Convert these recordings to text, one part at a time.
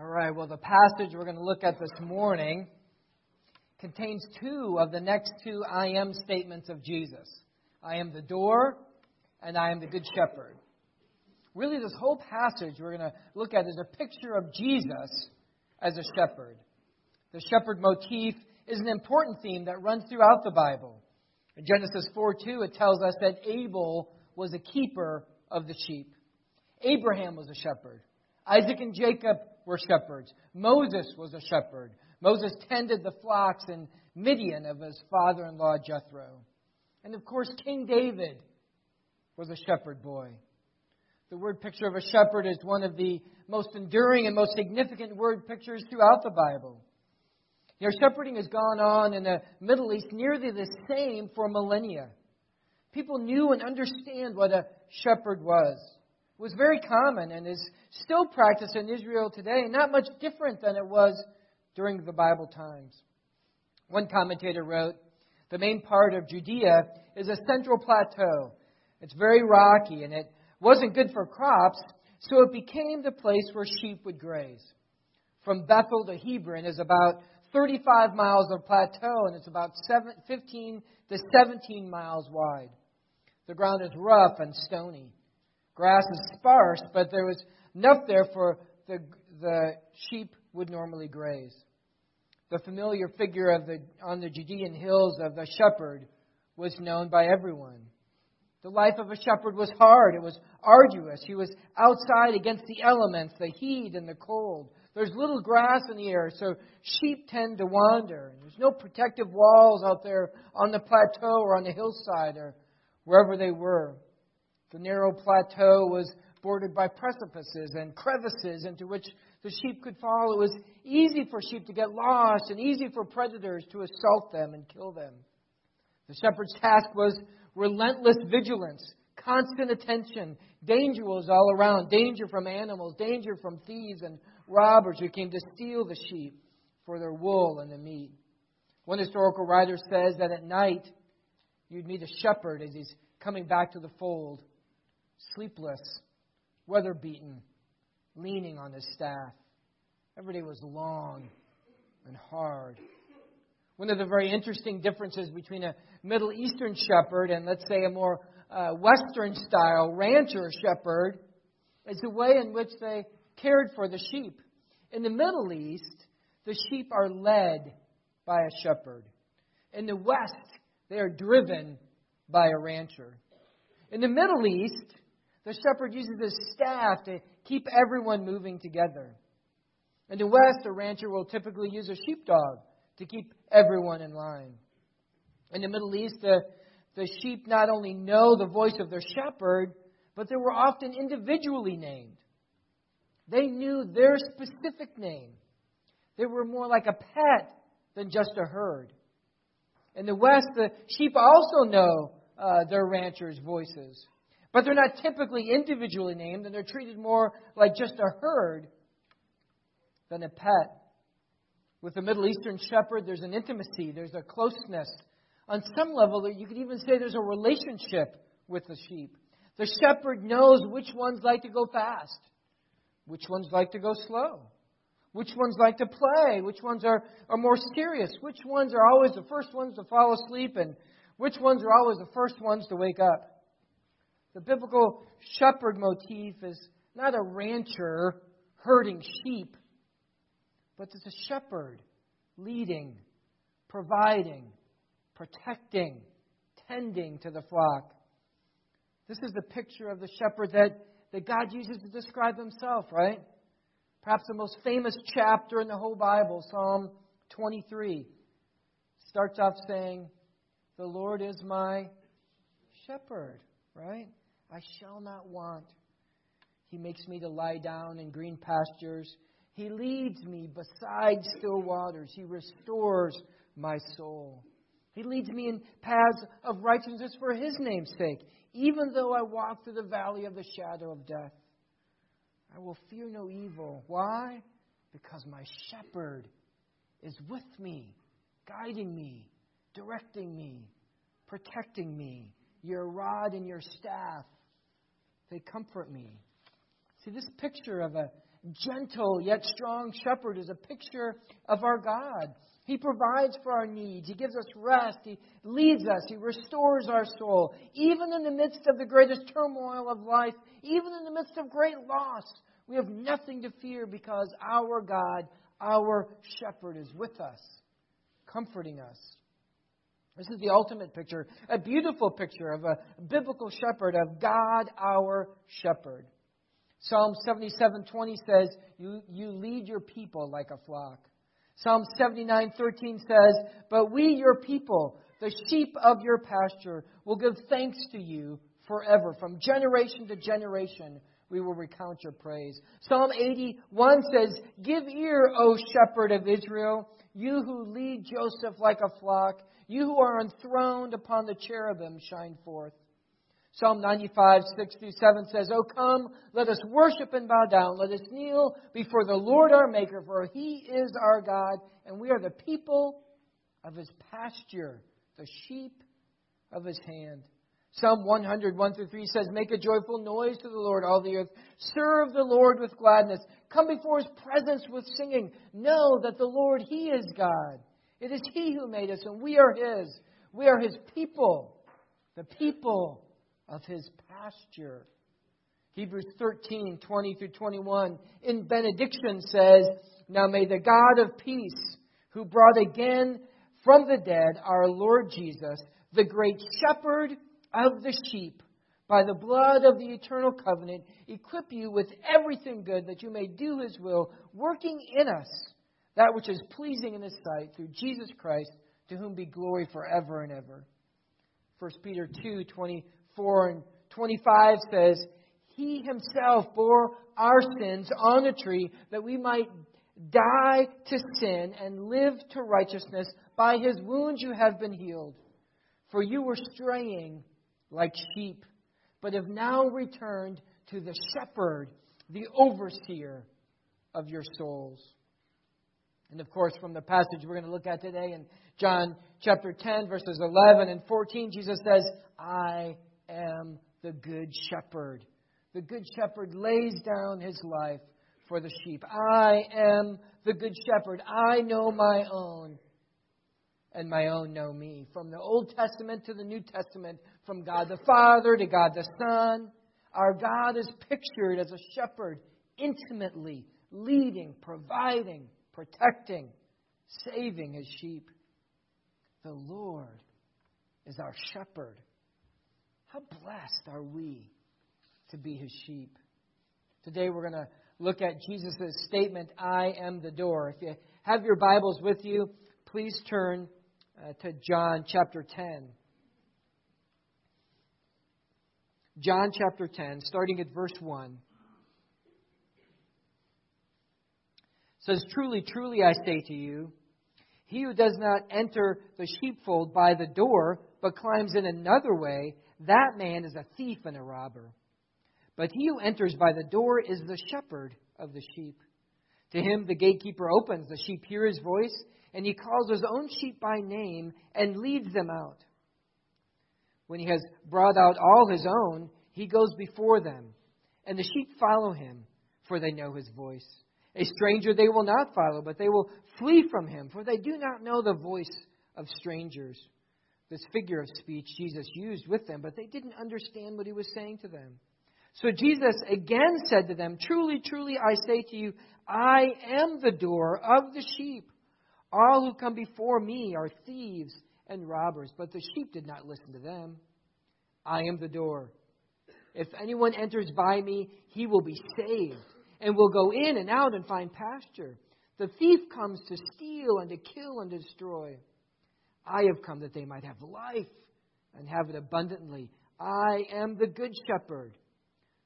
All right, well, the passage we're going to look at this morning contains two of the next two I am statements of Jesus I am the door, and I am the good shepherd. Really, this whole passage we're going to look at is a picture of Jesus as a shepherd. The shepherd motif is an important theme that runs throughout the Bible. In Genesis 4 2, it tells us that Abel was a keeper of the sheep. Abraham was a shepherd. Isaac and Jacob were shepherds. Moses was a shepherd. Moses tended the flocks in Midian of his father in law Jethro. And of course, King David was a shepherd boy. The word picture of a shepherd is one of the most enduring and most significant word pictures throughout the Bible. You know, shepherding has gone on in the Middle East nearly the same for millennia. People knew and understand what a shepherd was. Was very common and is still practiced in Israel today, not much different than it was during the Bible times. One commentator wrote, the main part of Judea is a central plateau. It's very rocky and it wasn't good for crops, so it became the place where sheep would graze. From Bethel to Hebron is about 35 miles of plateau and it's about 15 to 17 miles wide. The ground is rough and stony. Grass is sparse, but there was enough there for the, the sheep would normally graze. The familiar figure of the, on the Judean hills of the shepherd was known by everyone. The life of a shepherd was hard. It was arduous. He was outside against the elements, the heat and the cold. There's little grass in the air, so sheep tend to wander. There's no protective walls out there on the plateau or on the hillside or wherever they were. The narrow plateau was bordered by precipices and crevices into which the sheep could fall. It was easy for sheep to get lost and easy for predators to assault them and kill them. The shepherd's task was relentless vigilance, constant attention. Danger was all around danger from animals, danger from thieves and robbers who came to steal the sheep for their wool and the meat. One historical writer says that at night you'd meet a shepherd as he's coming back to the fold, sleepless, weather beaten, leaning on his staff. Every day was long and hard. One of the very interesting differences between a Middle Eastern shepherd and, let's say, a more uh, Western style rancher shepherd is the way in which they cared for the sheep. In the Middle East, the sheep are led by a shepherd. In the West, they are driven by a rancher. In the Middle East, the shepherd uses his staff to keep everyone moving together. In the West, a rancher will typically use a sheepdog to keep everyone in line. In the Middle East, the, the sheep not only know the voice of their shepherd, but they were often individually named. They knew their specific name. They were more like a pet than just a herd. In the West, the sheep also know uh, their ranchers' voices. But they're not typically individually named, and they're treated more like just a herd than a pet. With the Middle Eastern shepherd, there's an intimacy, there's a closeness. On some level, you could even say there's a relationship with the sheep. The shepherd knows which ones like to go fast, which ones like to go slow, which ones like to play, which ones are, are more serious, which ones are always the first ones to fall asleep, and which ones are always the first ones to wake up. The biblical shepherd motif is not a rancher herding sheep, but it's a shepherd leading, providing, protecting, tending to the flock. This is the picture of the shepherd that, that God uses to describe himself, right? Perhaps the most famous chapter in the whole Bible, Psalm 23, starts off saying, The Lord is my shepherd, right? I shall not want. He makes me to lie down in green pastures. He leads me beside still waters. He restores my soul. He leads me in paths of righteousness for His name's sake. Even though I walk through the valley of the shadow of death, I will fear no evil. Why? Because my shepherd is with me, guiding me, directing me, protecting me. Your rod and your staff, they comfort me. See, this picture of a gentle yet strong shepherd is a picture of our God. He provides for our needs. He gives us rest. He leads us. He restores our soul. Even in the midst of the greatest turmoil of life, even in the midst of great loss, we have nothing to fear because our God, our shepherd, is with us, comforting us. This is the ultimate picture, a beautiful picture of a biblical shepherd, of God, our shepherd. Psalm 77:20 says, you, you lead your people like a flock. Psalm 79:13 says, "But we your people, the sheep of your pasture, will give thanks to you forever. From generation to generation, we will recount your praise." Psalm 81 says, "Give ear, O shepherd of Israel, you who lead Joseph like a flock, you who are enthroned upon the cherubim, shine forth." Psalm 95, 6 through 7 says, Oh, come, let us worship and bow down. Let us kneel before the Lord our Maker, for he is our God, and we are the people of his pasture, the sheep of his hand. Psalm 100, 1 through 3 says, Make a joyful noise to the Lord, all the earth. Serve the Lord with gladness. Come before his presence with singing. Know that the Lord, he is God. It is he who made us, and we are his. We are his people, the people of his pasture. Hebrews 13, 20 through 21 in benediction says, Now may the God of peace, who brought again from the dead our Lord Jesus, the great shepherd of the sheep, by the blood of the eternal covenant, equip you with everything good that you may do his will, working in us that which is pleasing in his sight through Jesus Christ, to whom be glory forever and ever. 1 Peter 2, 20 4 and 25 says, He himself bore our sins on a tree that we might die to sin and live to righteousness. By his wounds you have been healed. For you were straying like sheep, but have now returned to the shepherd, the overseer of your souls. And of course, from the passage we're going to look at today in John chapter 10, verses 11 and 14, Jesus says, I am the good shepherd. The good shepherd lays down his life for the sheep. I am the good shepherd. I know my own, and my own know me. From the Old Testament to the New Testament, from God the Father to God the Son, our God is pictured as a shepherd, intimately leading, providing, protecting, saving his sheep. The Lord is our shepherd. How blessed are we to be his sheep? Today we're going to look at Jesus' statement, I am the door. If you have your Bibles with you, please turn uh, to John chapter 10. John chapter 10, starting at verse 1. Says, Truly, truly, I say to you, he who does not enter the sheepfold by the door, but climbs in another way, that man is a thief and a robber. But he who enters by the door is the shepherd of the sheep. To him the gatekeeper opens, the sheep hear his voice, and he calls his own sheep by name and leads them out. When he has brought out all his own, he goes before them, and the sheep follow him, for they know his voice. A stranger they will not follow, but they will flee from him, for they do not know the voice of strangers this figure of speech Jesus used with them, but they didn't understand what he was saying to them. So Jesus again said to them, Truly, truly, I say to you, I am the door of the sheep. All who come before me are thieves and robbers, but the sheep did not listen to them. I am the door. If anyone enters by me, he will be saved, and will go in and out and find pasture. The thief comes to steal and to kill and destroy. I have come that they might have life and have it abundantly. I am the good shepherd.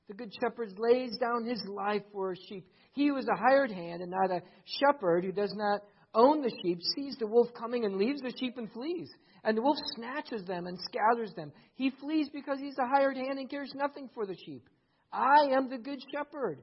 The good shepherd lays down his life for his sheep. He who is a hired hand and not a shepherd who does not own the sheep sees the wolf coming and leaves the sheep and flees. And the wolf snatches them and scatters them. He flees because he's a hired hand and cares nothing for the sheep. I am the good shepherd.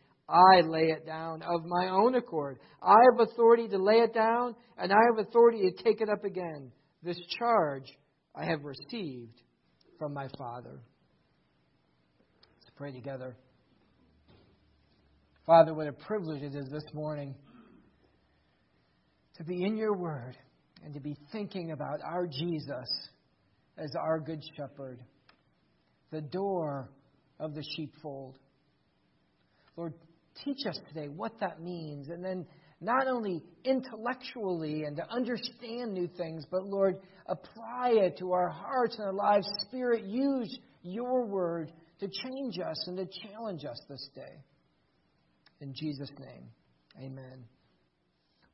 I lay it down of my own accord. I have authority to lay it down, and I have authority to take it up again. This charge I have received from my Father. Let's pray together. Father, what a privilege it is this morning to be in your word and to be thinking about our Jesus as our good shepherd, the door of the sheepfold. Lord, teach us today what that means, and then not only intellectually and to understand new things, but Lord, apply it to our hearts and our lives. Spirit, use your word to change us and to challenge us this day. In Jesus' name, amen.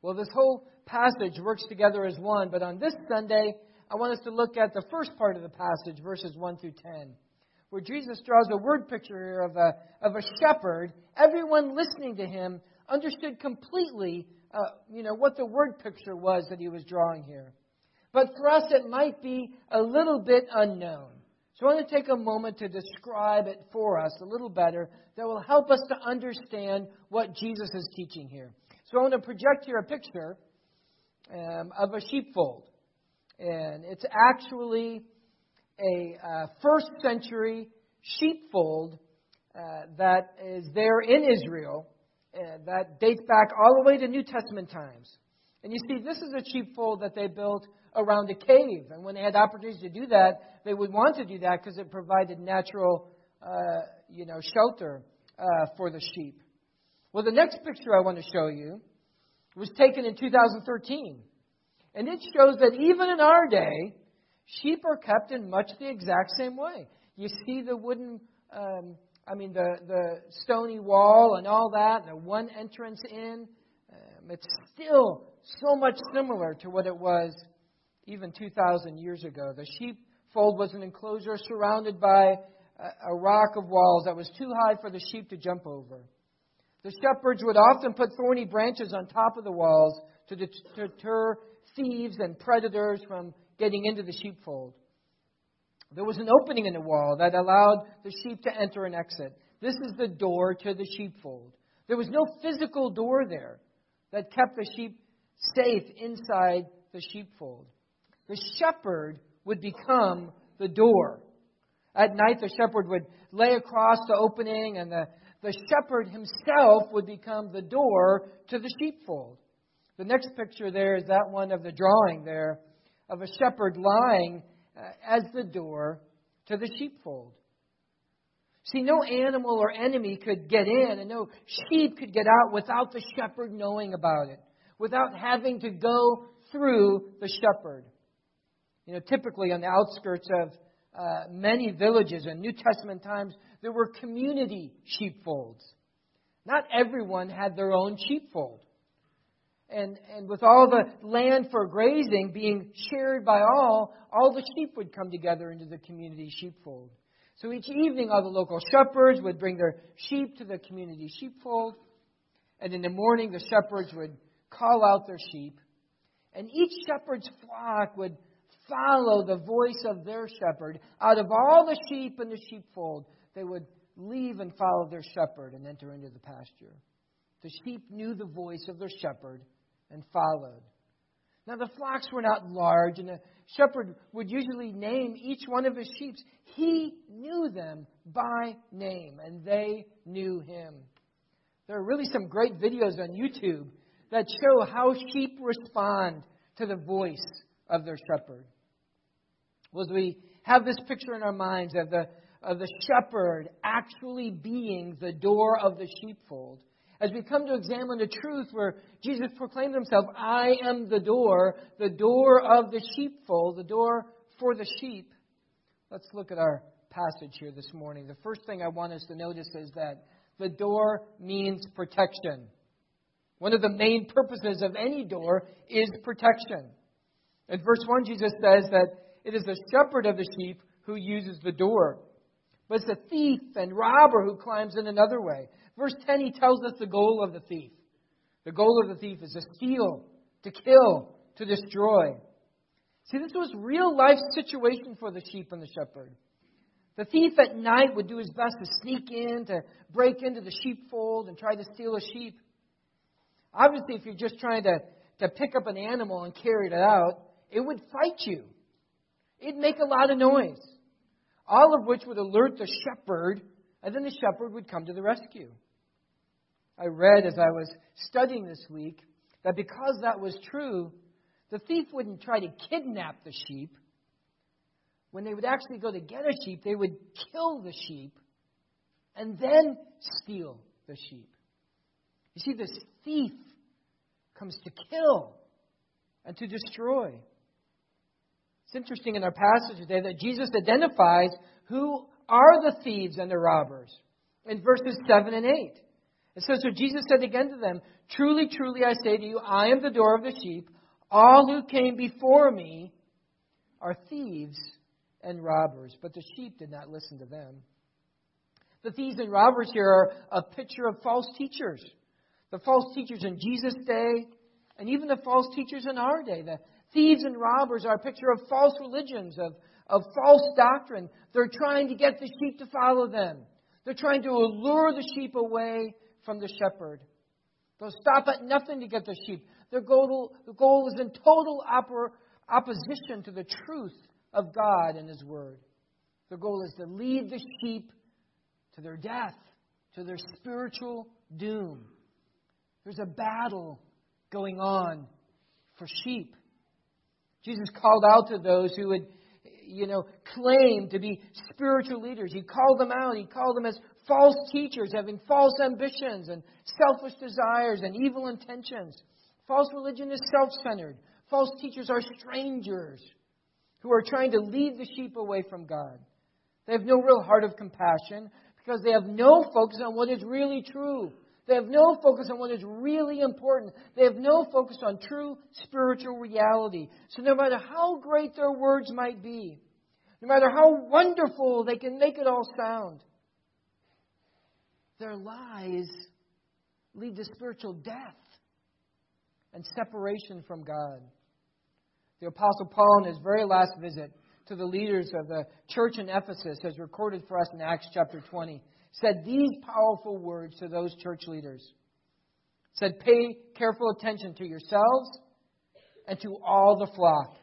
Well, this whole passage works together as one, but on this Sunday, I want us to look at the first part of the passage, verses 1 through 10, where Jesus draws a word picture here of a, of a shepherd. Everyone listening to him understood completely uh, you know, what the word picture was that he was drawing here. But for us, it might be a little bit unknown. So I want to take a moment to describe it for us a little better that will help us to understand what Jesus is teaching here. So I want to project here a picture um, of a sheepfold. And it's actually a uh, first century sheepfold uh, that is there in Israel uh, that dates back all the way to New Testament times. And you see, this is a sheepfold that they built around a cave. And when they had opportunities to do that, they would want to do that because it provided natural, uh, you know, shelter uh, for the sheep. Well, the next picture I want to show you was taken in 2013. And it shows that even in our day, sheep are kept in much the exact same way. You see the wooden, um, I mean, the, the stony wall and all that, and the one entrance in. Um, it's still so much similar to what it was even 2,000 years ago. The sheepfold was an enclosure surrounded by a, a rock of walls that was too high for the sheep to jump over. The shepherds would often put thorny branches on top of the walls to deter thieves and predators from getting into the sheepfold. There was an opening in the wall that allowed the sheep to enter and exit. This is the door to the sheepfold. There was no physical door there that kept the sheep safe inside the sheepfold. The shepherd would become the door. At night, the shepherd would lay across the opening, and the, the shepherd himself would become the door to the sheepfold. The next picture there is that one of the drawing there of a shepherd lying uh, as the door to the sheepfold. See, no animal or enemy could get in, and no sheep could get out without the shepherd knowing about it, without having to go through the shepherd. You know, typically on the outskirts of uh, many villages in New Testament times, there were community sheepfolds. Not everyone had their own sheepfold. And, and with all the land for grazing being shared by all, all the sheep would come together into the community sheepfold. So each evening, all the local shepherds would bring their sheep to the community sheepfold. And in the morning, the shepherds would call out their sheep. And each shepherd's flock would follow the voice of their shepherd. Out of all the sheep in the sheepfold, they would leave and follow their shepherd and enter into the pasture. The sheep knew the voice of their shepherd and followed. Now, the flocks were not large, and the shepherd would usually name each one of his sheep. He knew them by name, and they knew him. There are really some great videos on YouTube that show how sheep respond to the voice of their shepherd. Well, as we have this picture in our minds of the, of the shepherd actually being the door of the sheepfold, as we come to examine the truth where Jesus proclaimed himself, I am the door, the door of the sheepfold, the door for the sheep. Let's look at our passage here this morning. The first thing I want us to notice is that the door means protection. One of the main purposes of any door is protection. In verse 1, Jesus says that it is the shepherd of the sheep who uses the door. But it's a thief and robber who climbs in another way. Verse 10, he tells us the goal of the thief. The goal of the thief is to steal, to kill, to destroy. See, this was real life situation for the sheep and the shepherd. The thief at night would do his best to sneak in, to break into the sheepfold and try to steal a sheep. Obviously, if you're just trying to, to pick up an animal and carry it out, it would fight you. It'd make a lot of noise. All of which would alert the shepherd, and then the shepherd would come to the rescue. I read as I was studying this week that because that was true, the thief wouldn't try to kidnap the sheep. When they would actually go to get a sheep, they would kill the sheep and then steal the sheep. You see, this thief comes to kill and to destroy. It's interesting in our passage today that Jesus identifies who are the thieves and the robbers in verses 7 and 8. It says, So Jesus said again to them, Truly, truly, I say to you, I am the door of the sheep. All who came before me are thieves and robbers, but the sheep did not listen to them. The thieves and robbers here are a picture of false teachers. The false teachers in Jesus' day, and even the false teachers in our day. The thieves and robbers are a picture of false religions, of, of false doctrine. They're trying to get the sheep to follow them. They're trying to allure the sheep away from the shepherd. They'll stop at nothing to get the sheep. Their goal, the goal is in total opposition to the truth of God and His Word. Their goal is to lead the sheep to their death, to their spiritual doom. There's a battle going on for sheep. Jesus called out to those who would, you know, claim to be spiritual leaders. He called them out. He called them as false teachers, having false ambitions and selfish desires and evil intentions. False religion is self centered. False teachers are strangers who are trying to lead the sheep away from God. They have no real heart of compassion because they have no focus on what is really true. They have no focus on what is really important. They have no focus on true spiritual reality. So no matter how great their words might be, no matter how wonderful they can make it all sound, their lies lead to spiritual death and separation from God. The Apostle Paul, in his very last visit to the leaders of the church in Ephesus, as recorded for us in Acts chapter 20, said these powerful words to those church leaders. Said, Pay careful attention to yourselves and to all the flock,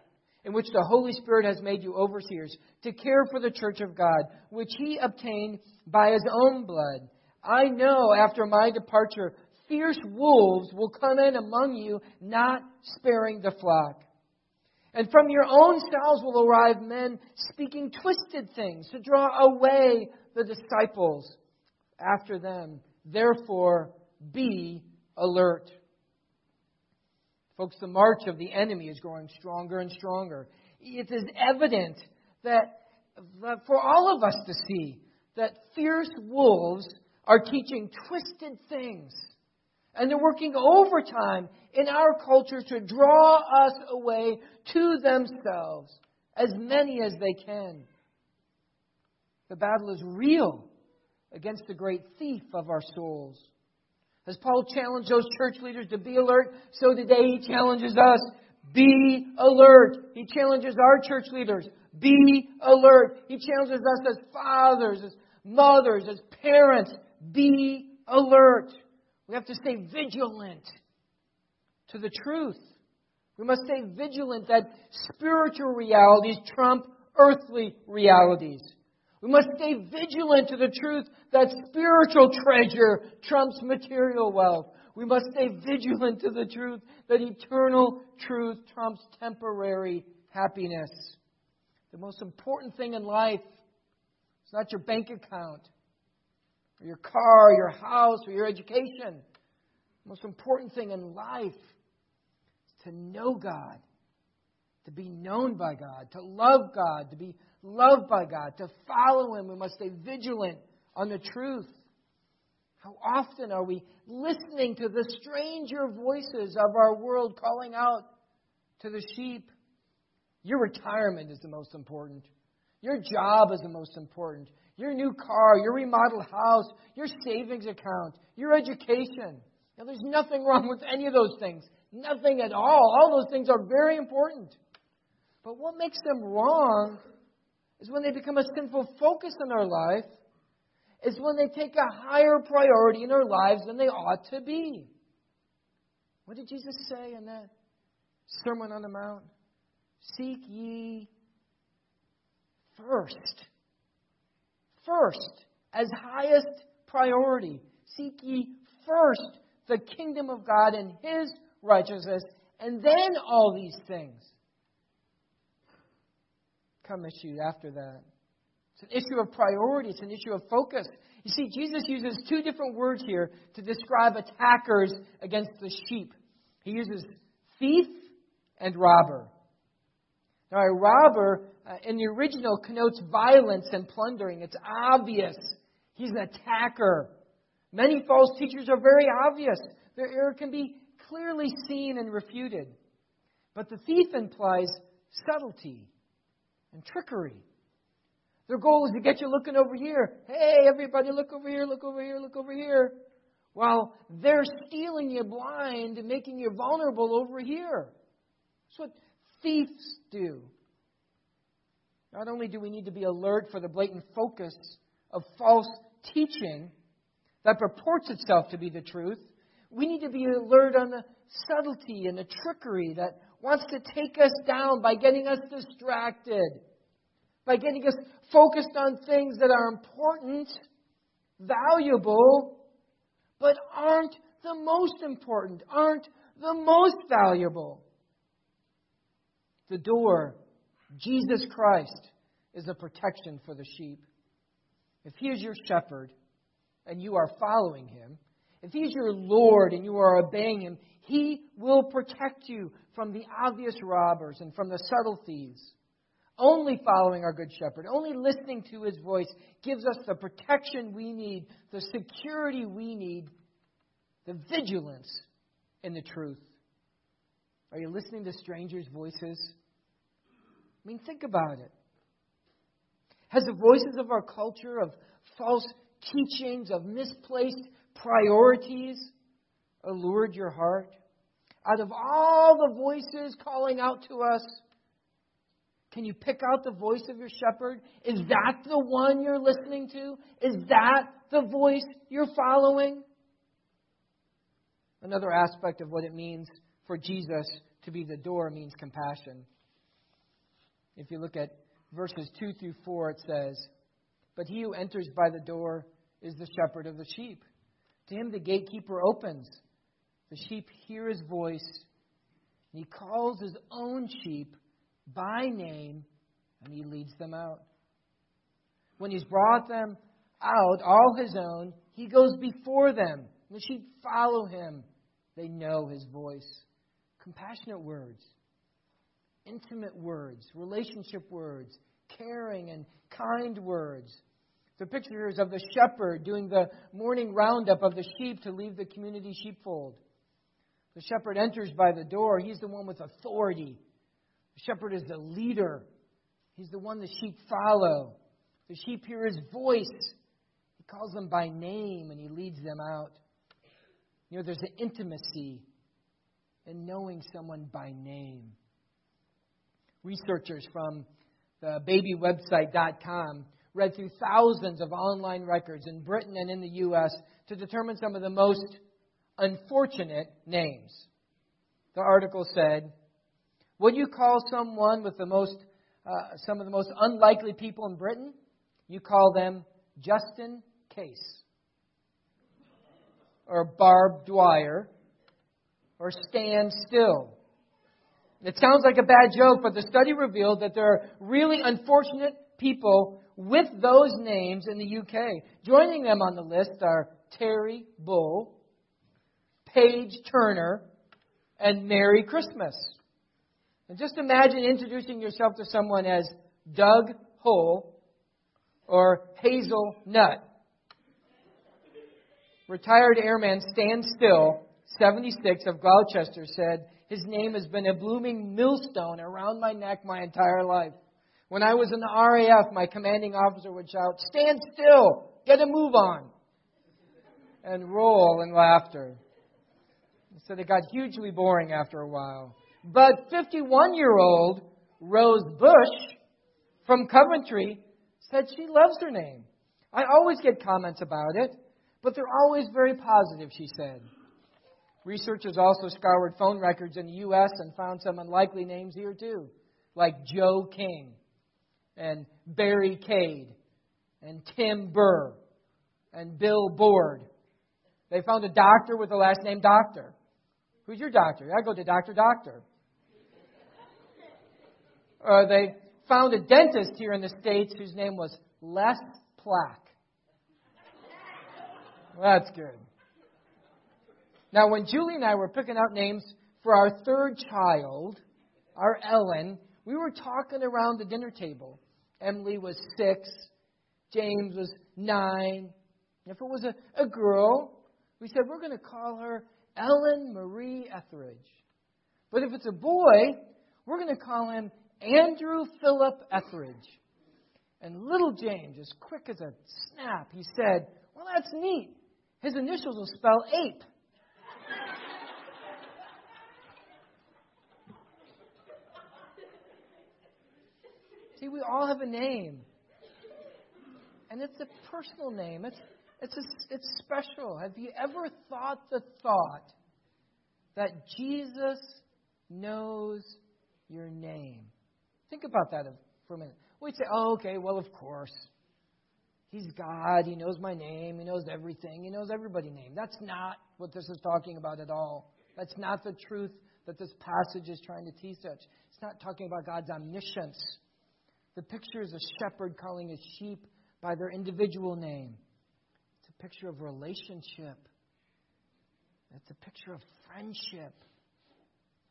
in which the Holy Spirit has made you overseers, to care for the church of God, which he obtained by his own blood. I know after my departure, fierce wolves will come in among you, not sparing the flock. And from your own selves will arrive men speaking twisted things to draw away the disciples after them. Therefore, be alert. Folks, the march of the enemy is growing stronger and stronger. It is evident that for all of us to see that fierce wolves are teaching twisted things. And they're working overtime in our culture to draw us away to themselves, as many as they can. The battle is real against the great thief of our souls. As Paul challenged those church leaders to be alert, so today he challenges us be alert. He challenges our church leaders be alert. He challenges us as fathers, as mothers, as parents be alert. We have to stay vigilant to the truth. We must stay vigilant that spiritual realities trump earthly realities. We must stay vigilant to the truth that spiritual treasure trumps material wealth. We must stay vigilant to the truth that eternal truth trumps temporary happiness. The most important thing in life is not your bank account, or your car, your house, or your education. The most important thing in life is to know God, to be known by God, to love God, to be loved by God, to follow Him. We must stay vigilant on the truth. How often are we listening to the stranger voices of our world calling out to the sheep? Your retirement is the most important. Your job is the most important your new car, your remodeled house, your savings account, your education. Now, there's nothing wrong with any of those things. Nothing at all. All those things are very important. But what makes them wrong is when they become a sinful focus in our life, is when they take a higher priority in our lives than they ought to be. What did Jesus say in that Sermon on the Mount? Seek ye first. First, as highest priority. Seek ye first the kingdom of God and his righteousness, and then all these things come issue after that. It's an issue of priority, it's an issue of focus. You see, Jesus uses two different words here to describe attackers against the sheep. He uses thief and robber. Now, a robber uh, in the original connotes violence and plundering. It's obvious. He's an attacker. Many false teachers are very obvious. Their error can be clearly seen and refuted. But the thief implies subtlety and trickery. Their goal is to get you looking over here. Hey, everybody, look over here, look over here, look over here. While they're stealing you blind and making you vulnerable over here. That's what thieves do. Not only do we need to be alert for the blatant focus of false teaching that purports itself to be the truth, we need to be alert on the subtlety and the trickery that wants to take us down by getting us distracted, by getting us focused on things that are important, valuable, but aren't the most important, aren't the most valuable. The door, Jesus Christ, is a protection for the sheep. If He is your shepherd and you are following Him, if He's your Lord and you are obeying Him, He will protect you from the obvious robbers and from the subtle thieves. Only following our Good Shepherd, only listening to His voice gives us the protection we need, the security we need, the vigilance in the truth. Are you listening to strangers' voices? I mean, think about it. Has the voices of our culture, of false teachings, of misplaced priorities allured your heart? Out of all the voices calling out to us, can you pick out the voice of your shepherd? Is that the one you're listening to? Is that the voice you're following? Another aspect of what it means for Jesus to be the door means compassion. If you look at verses 2 through 4, it says, But he who enters by the door is the shepherd of the sheep. To him the gatekeeper opens. The sheep hear his voice, and he calls his own sheep by name, and he leads them out. When he's brought them out, all his own, he goes before them. And the sheep follow him. They know his voice. Compassionate words, intimate words, relationship words, caring and kind words the pictures of the shepherd doing the morning roundup of the sheep to leave the community sheepfold. The shepherd enters by the door. He's the one with authority. The shepherd is the leader. He's the one the sheep follow. The sheep hear his voice. He calls them by name and he leads them out. You know, there's an intimacy in knowing someone by name. Researchers from the babywebsite.com read through thousands of online records in Britain and in the U.S. to determine some of the most unfortunate names. The article said, Would you call someone with the most, uh, some of the most unlikely people in Britain? You call them Justin Case, or Barb Dwyer, or Stand Still. It sounds like a bad joke, but the study revealed that there are really unfortunate people with those names in the UK. Joining them on the list are Terry Bull, Paige Turner, and Merry Christmas. And just imagine introducing yourself to someone as Doug Hull or Hazel Nut. Retired airman Stan Still, 76 of Gloucester, said, His name has been a blooming millstone around my neck my entire life. When I was in the RAF, my commanding officer would shout, Stand still! Get a move on! And roll in laughter. So they got hugely boring after a while. But 51 year old Rose Bush from Coventry said she loves her name. I always get comments about it, but they're always very positive, she said. Researchers also scoured phone records in the U.S. and found some unlikely names here too, like Joe King and Barry Cade and Tim Burr and Bill Board. They found a doctor with the last name Doctor. Who's your doctor? I go to Doctor Doctor. Uh, they found a dentist here in the States whose name was Les Plack. That's good. Now, when Julie and I were picking out names for our third child, our Ellen, we were talking around the dinner table. Emily was six, James was nine. If it was a, a girl, we said we're going to call her Ellen Marie Etheridge. But if it's a boy, we're going to call him Andrew Philip Etheridge. And little James, as quick as a snap, he said, Well, that's neat. His initials will spell ape. See, we all have a name. And it's a personal name. It's, it's, a, it's special. Have you ever thought the thought that Jesus knows your name? Think about that for a minute. We'd say, oh, okay, well, of course. He's God. He knows my name. He knows everything. He knows everybody's name. That's not what this is talking about at all. That's not the truth that this passage is trying to teach us. It's not talking about God's omniscience. The picture is a shepherd calling his sheep by their individual name. It's a picture of relationship. It's a picture of friendship.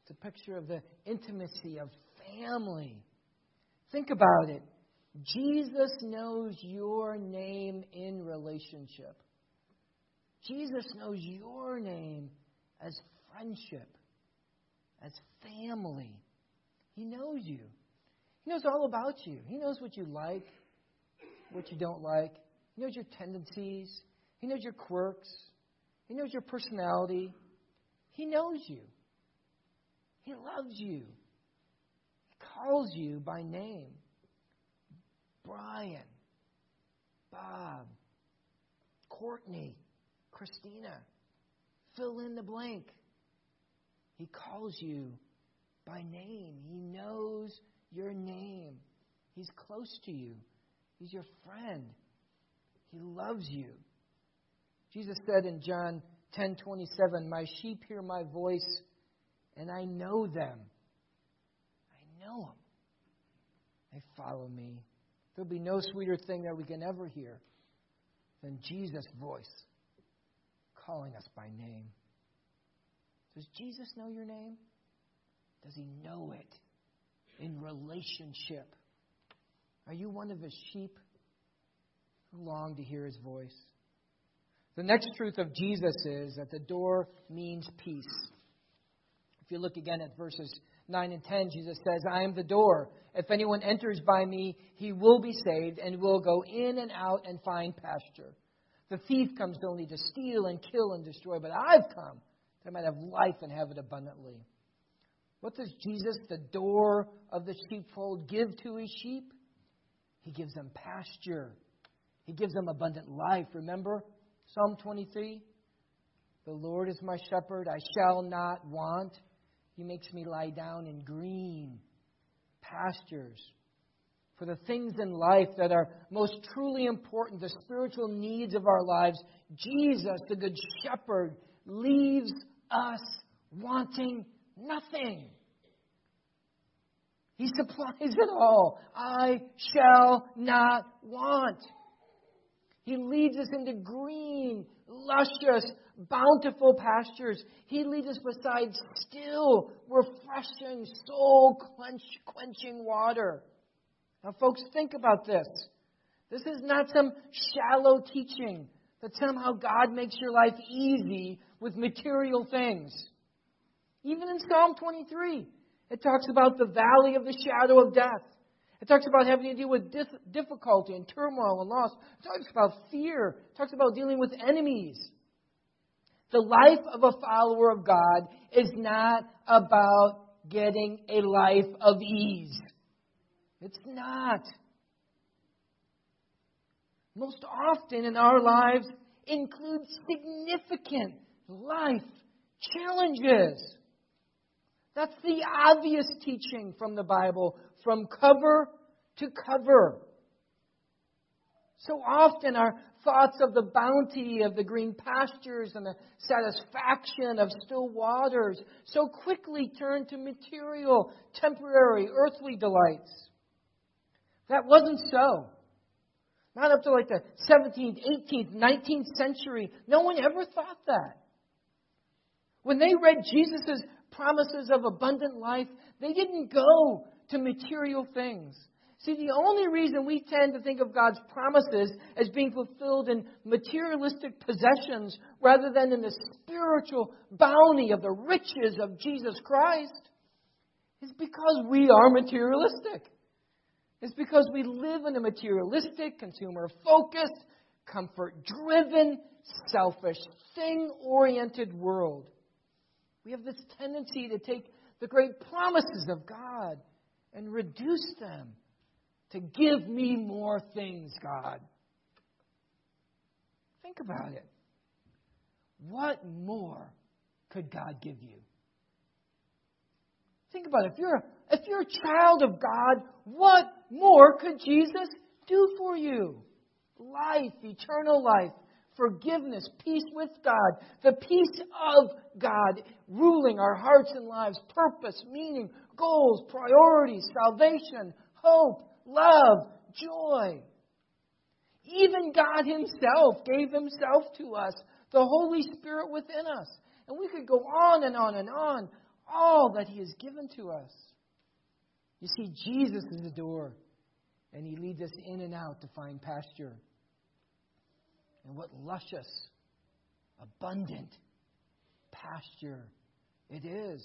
It's a picture of the intimacy of family. Think about it. Jesus knows your name in relationship. Jesus knows your name as friendship, as family. He knows you. He knows all about you. He knows what you like, what you don't like. He knows your tendencies. He knows your quirks. He knows your personality. He knows you. He loves you. He calls you by name. Brian, Bob, Courtney, Christina. Fill in the blank. He calls you by name. He knows your name. He's close to you. He's your friend. He loves you. Jesus said in John 10:27, "My sheep hear my voice, and I know them. I know them. They follow me. There'll be no sweeter thing that we can ever hear than Jesus' voice calling us by name. Does Jesus know your name? Does he know it? in relationship. Are you one of his sheep who long to hear his voice? The next truth of Jesus is that the door means peace. If you look again at verses 9 and 10, Jesus says, I am the door. If anyone enters by me, he will be saved and will go in and out and find pasture. The thief comes only to steal and kill and destroy, but I've come that I might have life and have it abundantly. What does Jesus, the door of the sheepfold, give to his sheep? He gives them pasture. He gives them abundant life. Remember Psalm 23? The Lord is my shepherd, I shall not want. He makes me lie down in green pastures. For the things in life that are most truly important, the spiritual needs of our lives, Jesus, the Good Shepherd, leaves us wanting nothing. He supplies it all. I shall not want. He leads us into green, luscious, bountiful pastures. He leads us beside still, refreshing, soul quenching water. Now, folks, think about this. This is not some shallow teaching that somehow God makes your life easy with material things. Even in Psalm 23, it talks about the valley of the shadow of death. It talks about having to deal with difficulty and turmoil and loss. It talks about fear. It talks about dealing with enemies. The life of a follower of God is not about getting a life of ease. It's not. Most often in our lives include significant life challenges. That's the obvious teaching from the Bible, from cover to cover. So often our thoughts of the bounty of the green pastures and the satisfaction of still waters so quickly turn to material, temporary, earthly delights. That wasn't so. Not up to like the 17th, 18th, 19th century. No one ever thought that. When they read Jesus' promises of abundant life, they didn't go to material things. See, the only reason we tend to think of God's promises as being fulfilled in materialistic possessions rather than in the spiritual bounty of the riches of Jesus Christ is because we are materialistic. It's because we live in a materialistic, consumer focused, comfort driven, selfish, thing oriented world. We have this tendency to take the great promises of God and reduce them to give me more things, God. Think about it. What more could God give you? Think about it. If you're, if you're a child of God, what more could Jesus do for you? Life, eternal life, forgiveness, peace with God, the peace of God ruling our hearts and lives, purpose, meaning, goals, priorities, salvation, hope, love, joy. Even God Himself gave Himself to us, the Holy Spirit within us. And we could go on and on and on, all that He has given to us. You see, Jesus is the door, and He leads us in and out to find pasture. And what luscious, abundant pasture it is.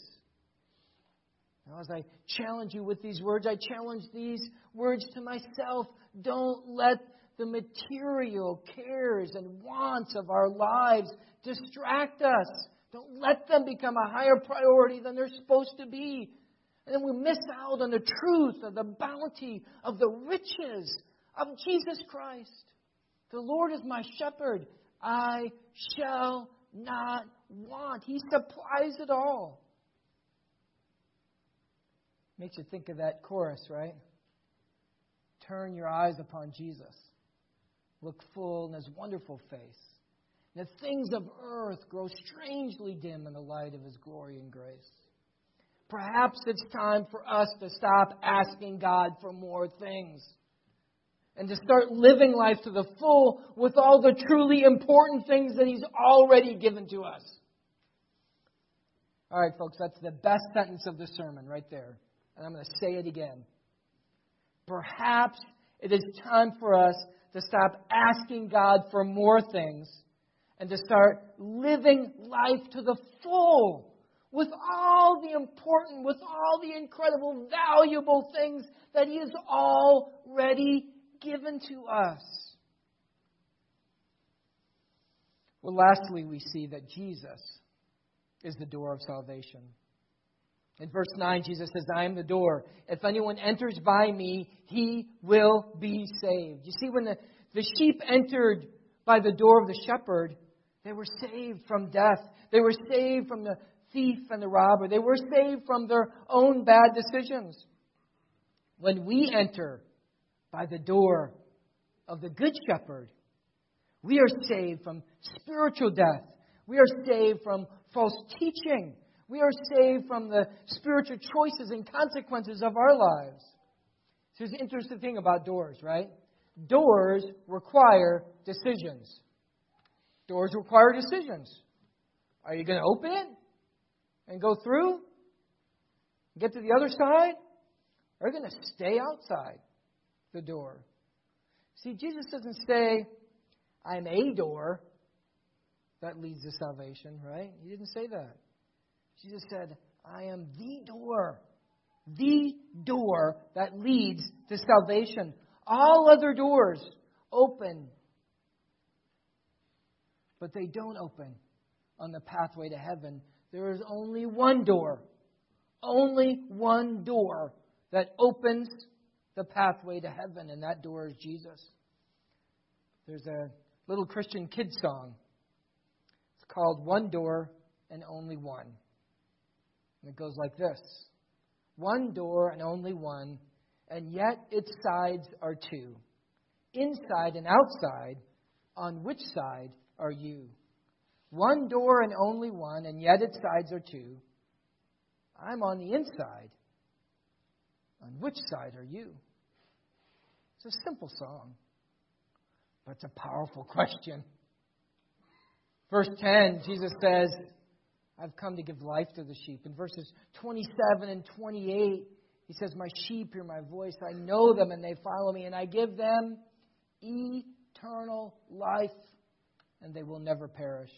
Now, as I challenge you with these words, I challenge these words to myself. Don't let the material cares and wants of our lives distract us. Don't let them become a higher priority than they're supposed to be. And then we miss out on the truth of the bounty of the riches of Jesus Christ. The Lord is my shepherd. I shall not want. He supplies it all. Makes you think of that chorus, right? Turn your eyes upon Jesus. Look full in his wonderful face. The things of earth grow strangely dim in the light of his glory and grace. Perhaps it's time for us to stop asking God for more things and to start living life to the full with all the truly important things that He's already given to us. All right, folks, that's the best sentence of the sermon right there. And I'm going to say it again. Perhaps it is time for us to stop asking God for more things and to start living life to the full with all the important, with all the incredible, valuable things that He has already given to us. Well, lastly, we see that Jesus is the door of salvation. In verse 9, Jesus says, I am the door. If anyone enters by me, he will be saved. You see, when the, the sheep entered by the door of the shepherd, they were saved from death. They were saved from the thief and the robber. They were saved from their own bad decisions. When we enter by the door of the Good Shepherd, we are saved from spiritual death. We are saved from false teaching. We are saved from the spiritual choices and consequences of our lives. Here's the interesting thing about doors, right? Doors require decisions. Doors require decisions. Are you going to open it and go through? Get to the other side? Or are you going to stay outside the door? See, Jesus doesn't say, I'm a door that leads to salvation, right? He didn't say that. Jesus said, I am the door, the door that leads to salvation. All other doors open, but they don't open on the pathway to heaven, there is only one door. Only one door that opens the pathway to heaven, and that door is Jesus. There's a little Christian kid song. It's called One Door and Only One. And it goes like this One door and only one, and yet its sides are two. Inside and outside, on which side are you? One door and only one, and yet its sides are two. I'm on the inside. On which side are you? It's a simple song, but it's a powerful question. Verse 10, Jesus says, I've come to give life to the sheep. In verses 27 and 28, he says, My sheep hear my voice. I know them and they follow me, and I give them eternal life, and they will never perish.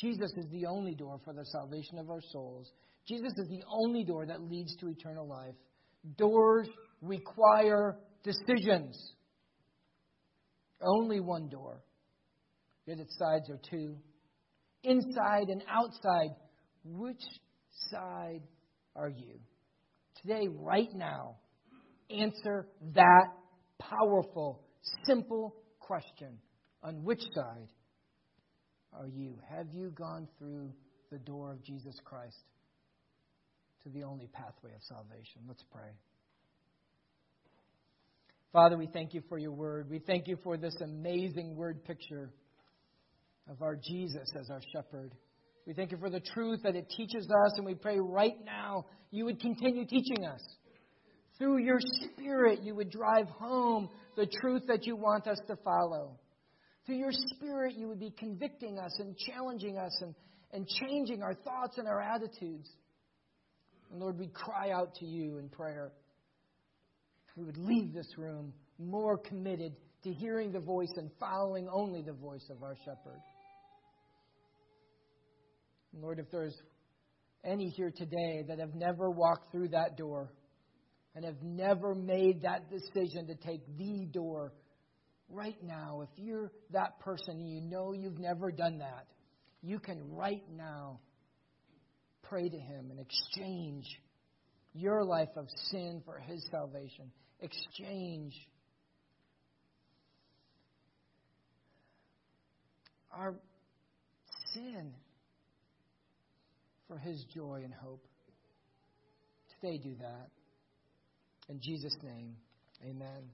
Jesus is the only door for the salvation of our souls. Jesus is the only door that leads to eternal life. Doors require decisions. Only one door, yet its sides are two. Inside and outside, which side are you? Today, right now, answer that powerful, simple question. On which side are you? Have you gone through the door of Jesus Christ to the only pathway of salvation? Let's pray. Father, we thank you for your word. We thank you for this amazing word picture of our Jesus as our shepherd. We thank you for the truth that it teaches us, and we pray right now you would continue teaching us. Through your Spirit, you would drive home the truth that you want us to follow. Through your Spirit, you would be convicting us and challenging us and, and changing our thoughts and our attitudes. And Lord, we cry out to you in prayer. We would leave this room more committed to hearing the voice and following only the voice of our shepherd. And Lord, if there's any here today that have never walked through that door and have never made that decision to take the door right now, if you're that person and you know you've never done that, you can right now pray to Him and exchange your life of sin for His salvation. Exchange our sin for His joy and hope. Today, do that. In Jesus' name, amen.